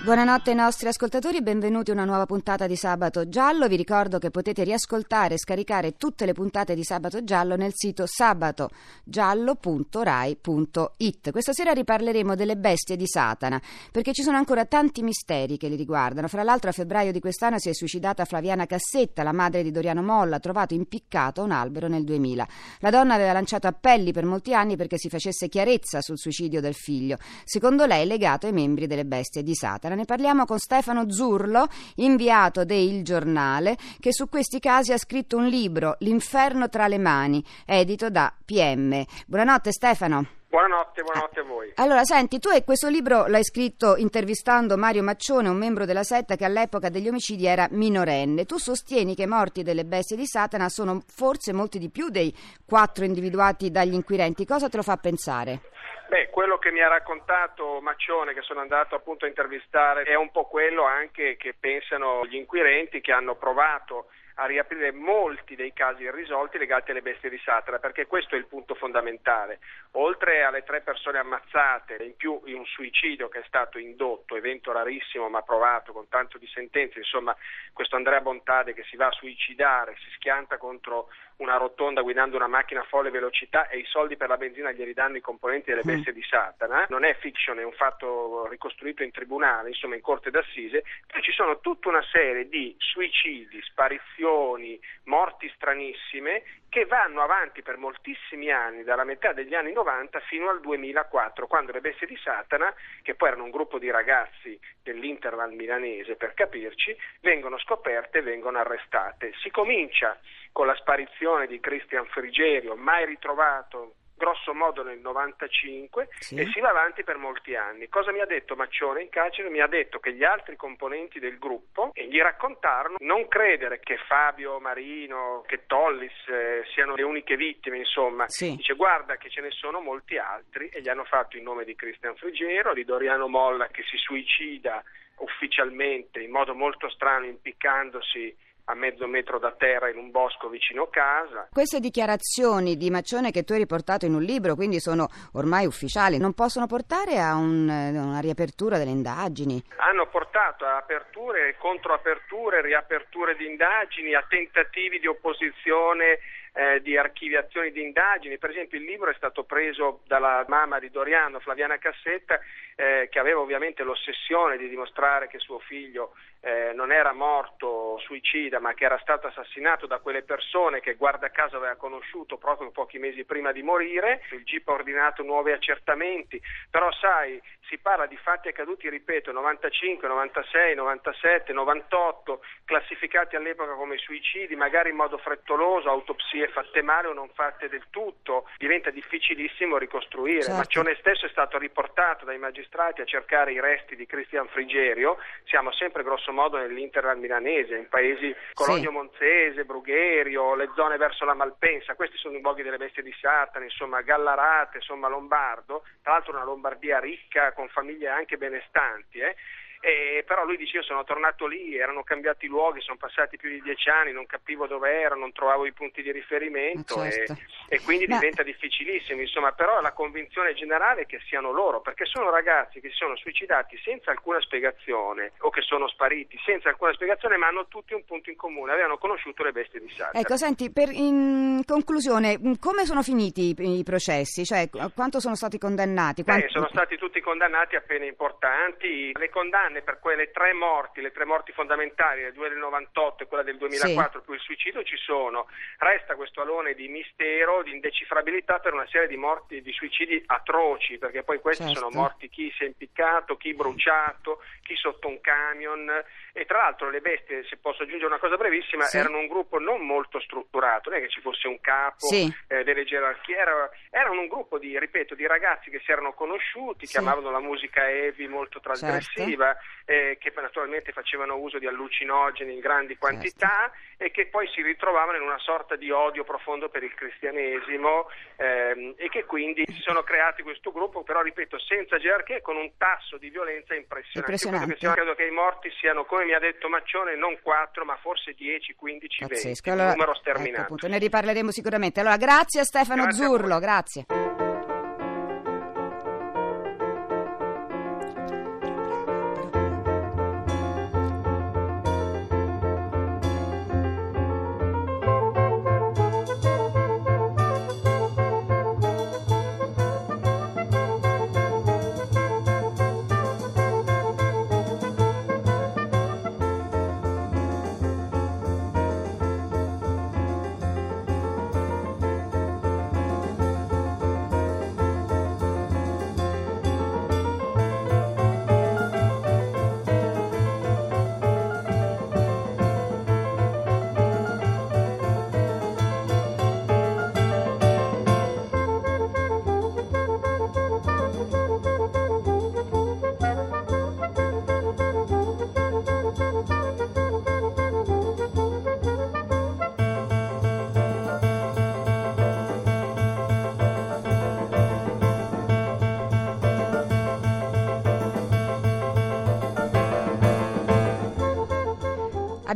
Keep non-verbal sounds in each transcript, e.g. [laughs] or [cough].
Buonanotte ai nostri ascoltatori, benvenuti a una nuova puntata di Sabato Giallo. Vi ricordo che potete riascoltare e scaricare tutte le puntate di Sabato Giallo nel sito sabatogiallo.rai.it. Questa sera riparleremo delle bestie di Satana, perché ci sono ancora tanti misteri che li riguardano. Fra l'altro a febbraio di quest'anno si è suicidata Flaviana Cassetta, la madre di Doriano Molla, trovato impiccato a un albero nel 2000. La donna aveva lanciato appelli per molti anni perché si facesse chiarezza sul suicidio del figlio, secondo lei legato ai membri delle bestie di Satana ne parliamo con Stefano Zurlo, inviato de Il Giornale, che su questi casi ha scritto un libro, L'inferno tra le mani, edito da PM. Buonanotte Stefano. Buonanotte, buonanotte a voi. Allora, senti, tu questo libro l'hai scritto intervistando Mario Maccione, un membro della setta che all'epoca degli omicidi era minorenne. Tu sostieni che i morti delle bestie di Satana sono forse molti di più dei quattro individuati dagli inquirenti. Cosa te lo fa pensare? Beh, quello che mi ha raccontato Maccione, che sono andato appunto a intervistare, è un po' quello anche che pensano gli inquirenti che hanno provato a riaprire molti dei casi irrisolti legati alle bestie di Satana, perché questo è il punto fondamentale. Oltre alle tre persone ammazzate, in più un suicidio che è stato indotto, evento rarissimo ma provato con tanto di sentenze, insomma questo Andrea Bontade che si va a suicidare, si schianta contro una rotonda guidando una macchina a folle velocità e i soldi per la benzina glieli danno i componenti delle bestie di Satana, non è fiction, è un fatto ricostruito in tribunale, insomma in corte d'assise, poi ci sono tutta una serie di suicidi, sparizioni, morti stranissime che vanno avanti per moltissimi anni, dalla metà degli anni 90 fino al 2004, quando le bestie di Satana, che poi erano un gruppo di ragazzi dell'Interland milanese per capirci, vengono scoperte e vengono arrestate. Si comincia con la sparizione di Cristian Frigerio, mai ritrovato grosso modo nel 95 sì. e si va avanti per molti anni. Cosa mi ha detto Maccione in carcere? Mi ha detto che gli altri componenti del gruppo gli raccontarono non credere che Fabio Marino, che Tollis eh, siano le uniche vittime, insomma. Sì. Dice guarda che ce ne sono molti altri e gli hanno fatto il nome di Cristian Friggero, di Doriano Molla che si suicida ufficialmente in modo molto strano impiccandosi a mezzo metro da terra in un bosco vicino casa. Queste dichiarazioni di Maccione che tu hai riportato in un libro, quindi sono ormai ufficiali, non possono portare a un, una riapertura delle indagini? Hanno portato a aperture, controaperture, riaperture di indagini, a tentativi di opposizione eh, di archiviazioni di indagini. Per esempio il libro è stato preso dalla mamma di Doriano, Flaviana Cassetta, eh, che aveva ovviamente l'ossessione di dimostrare che suo figlio eh, non era morto suicida ma che era stato assassinato da quelle persone che guarda caso aveva conosciuto proprio pochi mesi prima di morire. Il GIP ha ordinato nuovi accertamenti, però sai, si parla di fatti accaduti, ripeto, 95, 96, 97, 98, classificati all'epoca come suicidi, magari in modo frettoloso, autopsie fatte male o non fatte del tutto, diventa difficilissimo ricostruire. Certo. Maccione stesso è stato riportato dai magistrati a cercare i resti di Cristian Frigerio, siamo sempre grosso grosso modo nell'Interland milanese, in paesi Cologno. Monzese, Brugherio, le zone verso la Malpensa, questi sono i luoghi delle bestie di Satana, insomma Gallarate, insomma Lombardo, tra l'altro una Lombardia ricca con famiglie anche benestanti. Eh? E, però lui dice io sono tornato lì, erano cambiati i luoghi, sono passati più di dieci anni, non capivo dove ero, non trovavo i punti di riferimento certo. e, e, quindi Ma... diventa difficilissimo, insomma, però la convinzione generale è che siano loro, perché sono ragazzi che si sono suicidati senza alcuna spiegazione o che sono spariti senza alcuna spiegazione, ma hanno tutti un punto in comune, avevano conosciuto le bestie di Satana. Ecco, senti, per, in conclusione, come sono finiti i, i processi? Cioè, quanto sono stati condannati? Quanti... Eh, sono stati tutti condannati a pene importanti, le condanne condanne per quelle tre morti, le tre morti fondamentali, le due del 98 e quella del 2004 sì. più il suicidio ci sono. Resta questo alone di mistero, di indecifrabilità per una serie di morti, di suicidi atroci, perché poi questi certo. sono morti chi si è impiccato, chi bruciato, chi sotto un camion e tra l'altro le bestie, se posso aggiungere una cosa brevissima, sì. erano un gruppo non molto strutturato, non è che ci fosse un capo, sì. eh, delle gerarchie, era, erano un gruppo di, ripeto, di ragazzi che si erano conosciuti, che amavano la musica heavy molto trasgressiva, certo eh, che naturalmente facevano uso di allucinogeni in grandi quantità certo. e che poi si ritrovavano in una sorta di odio profondo per il cristianesimo ehm, e che quindi si sono creati questo gruppo, però ripeto, senza gerarchia con un tasso di violenza impressionante. impressionante. Credo, che, credo che i morti siano, come mi ha detto Maccione, non 4 ma forse 10, 15, Pazzesco. 20, allora, numero sterminato. Ecco, ne riparleremo sicuramente. Allora, grazie a Stefano grazie Zurlo, a grazie.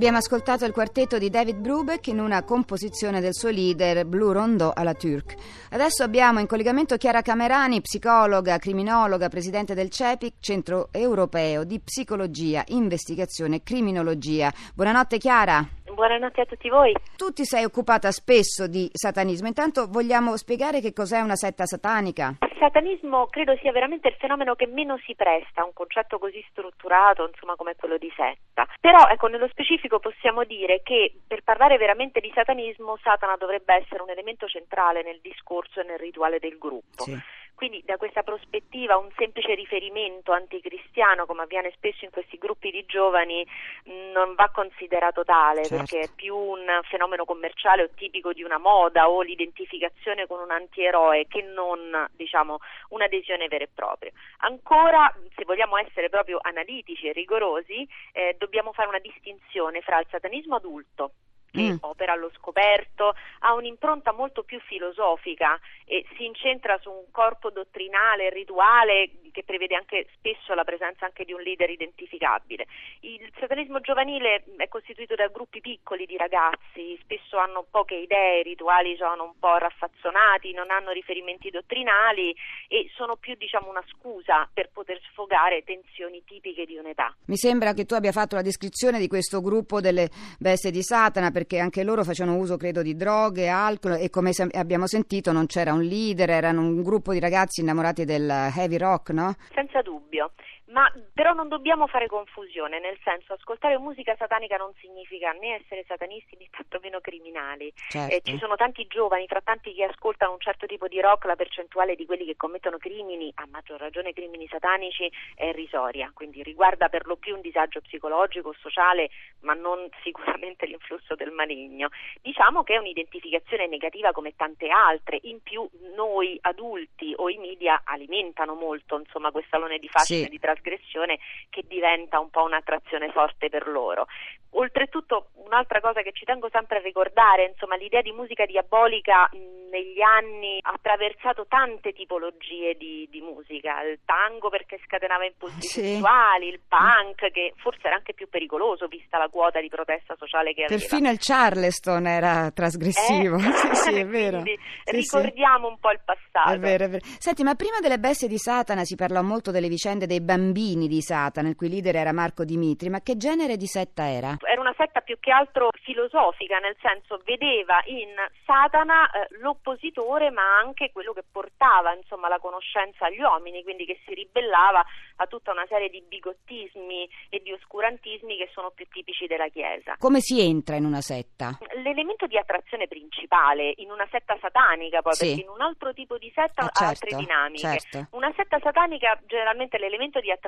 Abbiamo ascoltato il quartetto di David Brubeck in una composizione del suo leader Blue Rondo alla Turk. Adesso abbiamo in collegamento Chiara Camerani, psicologa, criminologa, presidente del CEPIC, Centro Europeo di Psicologia, Investigazione e Criminologia. Buonanotte Chiara. Buonanotte a tutti voi. Tu ti sei occupata spesso di satanismo, intanto vogliamo spiegare che cos'è una setta satanica? Il satanismo credo sia veramente il fenomeno che meno si presta a un concetto così strutturato, insomma, come quello di setta. Però, ecco, nello specifico possiamo dire che per parlare veramente di satanismo, Satana dovrebbe essere un elemento centrale nel discorso e nel rituale del gruppo. Sì. Quindi da questa prospettiva un semplice riferimento anticristiano, come avviene spesso in questi gruppi di giovani, non va considerato tale certo. perché è più un fenomeno commerciale o tipico di una moda o l'identificazione con un antieroe che non diciamo, un'adesione vera e propria. Ancora, se vogliamo essere proprio analitici e rigorosi, eh, dobbiamo fare una distinzione fra il satanismo adulto che mm. opera allo scoperto, ha un'impronta molto più filosofica e si incentra su un corpo dottrinale, rituale che prevede anche spesso la presenza anche di un leader identificabile. Il satanismo giovanile è costituito da gruppi piccoli di ragazzi, spesso hanno poche idee, i rituali sono un po' raffazzonati, non hanno riferimenti dottrinali e sono più diciamo una scusa per poter sfogare tensioni tipiche di un'età. Mi sembra che tu abbia fatto la descrizione di questo gruppo delle bestie di Satana perché anche loro facevano uso, credo, di droghe, alcol e come abbiamo sentito non c'era un leader, erano un gruppo di ragazzi innamorati del heavy rock, no? Senza dubbio. Ma però non dobbiamo fare confusione, nel senso ascoltare musica satanica non significa né essere satanisti né tantomeno criminali. Certo. Eh, ci sono tanti giovani, fra tanti che ascoltano un certo tipo di rock, la percentuale di quelli che commettono crimini, a maggior ragione crimini satanici, è irrisoria, quindi riguarda per lo più un disagio psicologico, sociale, ma non [laughs] sicuramente l'influsso del maligno. Diciamo che è un'identificazione negativa come tante altre, in più noi adulti o i media alimentano molto insomma, questo alone di fascino sì. di trasgressione trasgressione che diventa un po' un'attrazione forte per loro. Oltretutto un'altra cosa che ci tengo sempre a ricordare, insomma l'idea di musica diabolica negli anni ha attraversato tante tipologie di, di, musica, il tango perché scatenava impulsi sì. sessuali, il punk che forse era anche più pericoloso vista la quota di protesta sociale che aveva. Perfino il Charleston era trasgressivo, eh? [laughs] sì sì è [laughs] vero. sì, ricordiamo un po' il passato. È vero, è vero. Senti, ma prima delle bestie di Satana si parlò molto delle vicende dei bambini di Satana, il cui leader era Marco Dimitri, ma che genere di setta era? Era una setta più che altro filosofica, nel senso vedeva in Satana eh, l'oppositore ma anche quello che portava insomma, la conoscenza agli uomini, quindi che si ribellava a tutta una serie di bigottismi e di oscurantismi che sono più tipici della Chiesa. Come si entra in una setta? L'elemento di attrazione principale in una setta satanica, poi sì. perché in un altro tipo di setta eh, ha altre certo, dinamiche. Certo. Una setta satanica generalmente l'elemento di attrazione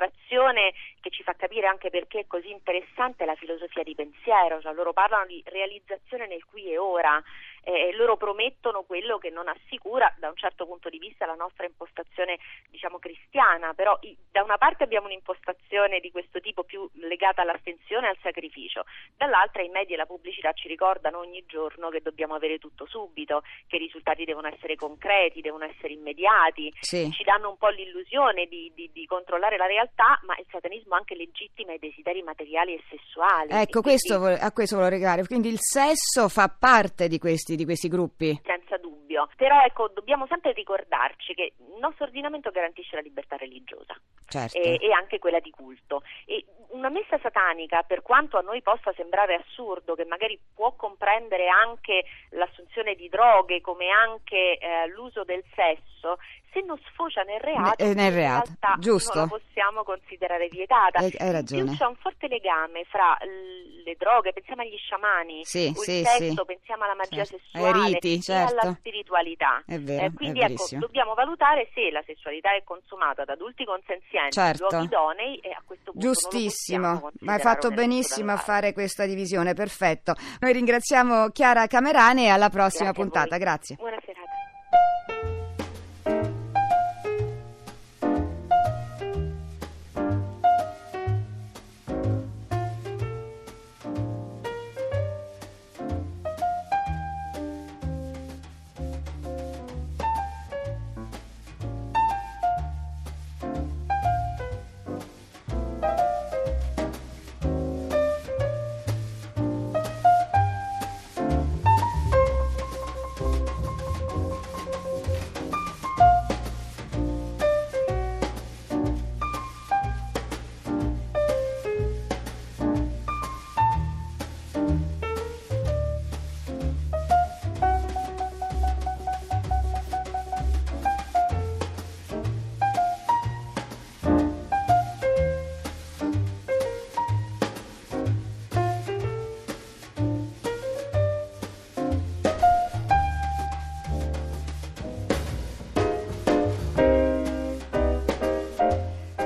che ci fa capire anche perché è così interessante la filosofia di pensiero, cioè loro parlano di realizzazione nel qui e ora eh, loro promettono quello che non assicura da un certo punto di vista la nostra impostazione diciamo cristiana, però i, da una parte abbiamo un'impostazione di questo tipo più legata all'astensione e al sacrificio, dall'altra i media e la pubblicità ci ricordano ogni giorno che dobbiamo avere tutto subito, che i risultati devono essere concreti, devono essere immediati, Sì. ci danno un po' l'illusione di, di- di controllare la realtà, ma il satanismo anche legittima i desideri materiali e sessuali. Ecco, E questo, quindi- vo- a questo volevo legare. Quindi il sesso fa parte di questi, di questi gruppi. senza dubbio. Però ecco, dobbiamo sempre ricordarci che il nostro ordinamento garantisce la libertà religiosa Certo. e, e anche quella di culto. E una messa satanica, per quanto a noi possa sembrare assurdo, che magari può comprendere anche l'assunzione di droghe come anche eh, l'uso del sesso, se non sfocia nel reato, Eh, nel in reato, realtà giusto. non la possiamo considerare vietata. Hai- hai In ragione. più c'è un forte legame fra le droghe, pensiamo agli sciamani, Sì, o sì, il sesso, sì. pensiamo alla magia Certo. sessuale Ai riti, e certo. alla spiritualità. È vero, Eh, quindi è ecco, dobbiamo valutare se la sessualità è consumata da adulti consenzienti Certo. in luoghi idonei e a questo punto Giustissimo, ma hai fatto benissimo a fare questa divisione, perfetto. Noi ringraziamo Chiara Camerani e alla prossima Grazie puntata, grazie. Buona serata.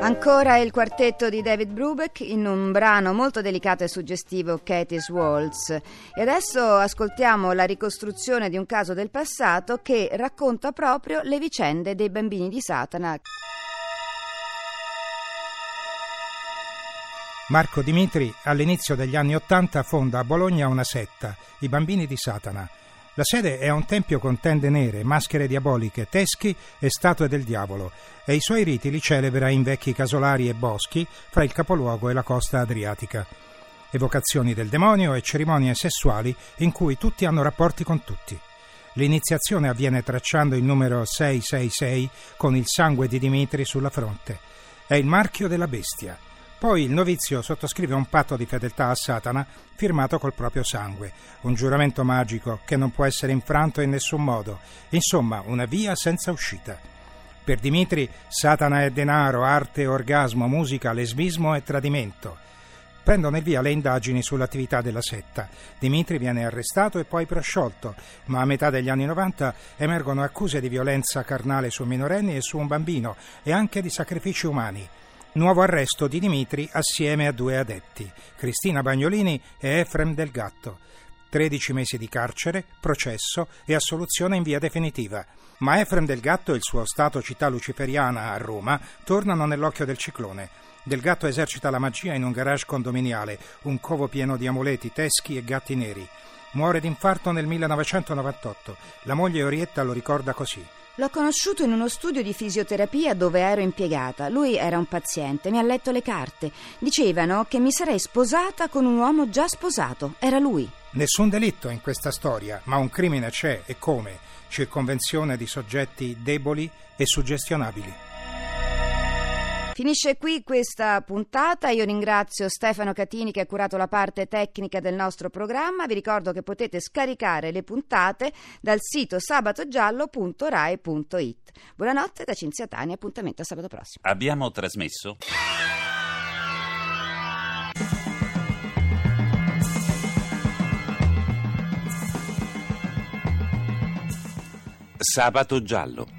Ancora il quartetto di David Brubeck in un brano molto delicato e suggestivo, Katie's Waltz. E adesso ascoltiamo la ricostruzione di un caso del passato che racconta proprio le vicende dei bambini di Satana. Marco Dimitri all'inizio degli anni Ottanta fonda a Bologna una setta, i Bambini di Satana. La sede è un tempio con tende nere, maschere diaboliche, teschi e statue del diavolo e i suoi riti li celebra in vecchi casolari e boschi fra il capoluogo e la costa adriatica. Evocazioni del demonio e cerimonie sessuali in cui tutti hanno rapporti con tutti. L'iniziazione avviene tracciando il numero 666 con il sangue di Dimitri sulla fronte. È il marchio della bestia. Poi il novizio sottoscrive un patto di fedeltà a Satana firmato col proprio sangue, un giuramento magico che non può essere infranto in nessun modo, insomma una via senza uscita. Per Dimitri Satana è denaro, arte, orgasmo, musica, lesbismo e tradimento. Prendono il via le indagini sull'attività della setta. Dimitri viene arrestato e poi prosciolto, ma a metà degli anni 90 emergono accuse di violenza carnale su minorenni e su un bambino e anche di sacrifici umani. Nuovo arresto di Dimitri assieme a due adepti, Cristina Bagnolini e Efrem Del Gatto. 13 mesi di carcere, processo e assoluzione in via definitiva. Ma Efrem Del Gatto e il suo stato città luciferiana a Roma tornano nell'occhio del ciclone. Del Gatto esercita la magia in un garage condominiale, un covo pieno di amuleti, teschi e gatti neri. Muore d'infarto nel 1998. La moglie Orietta lo ricorda così. L'ho conosciuto in uno studio di fisioterapia dove ero impiegata. Lui era un paziente, mi ha letto le carte. Dicevano che mi sarei sposata con un uomo già sposato. Era lui. Nessun delitto in questa storia, ma un crimine c'è e come? Circonvenzione di soggetti deboli e suggestionabili. Finisce qui questa puntata. Io ringrazio Stefano Catini che ha curato la parte tecnica del nostro programma. Vi ricordo che potete scaricare le puntate dal sito sabatogiallo.rai.it. Buonanotte da Cinzia Tani, appuntamento a sabato prossimo. Abbiamo trasmesso Sabato giallo.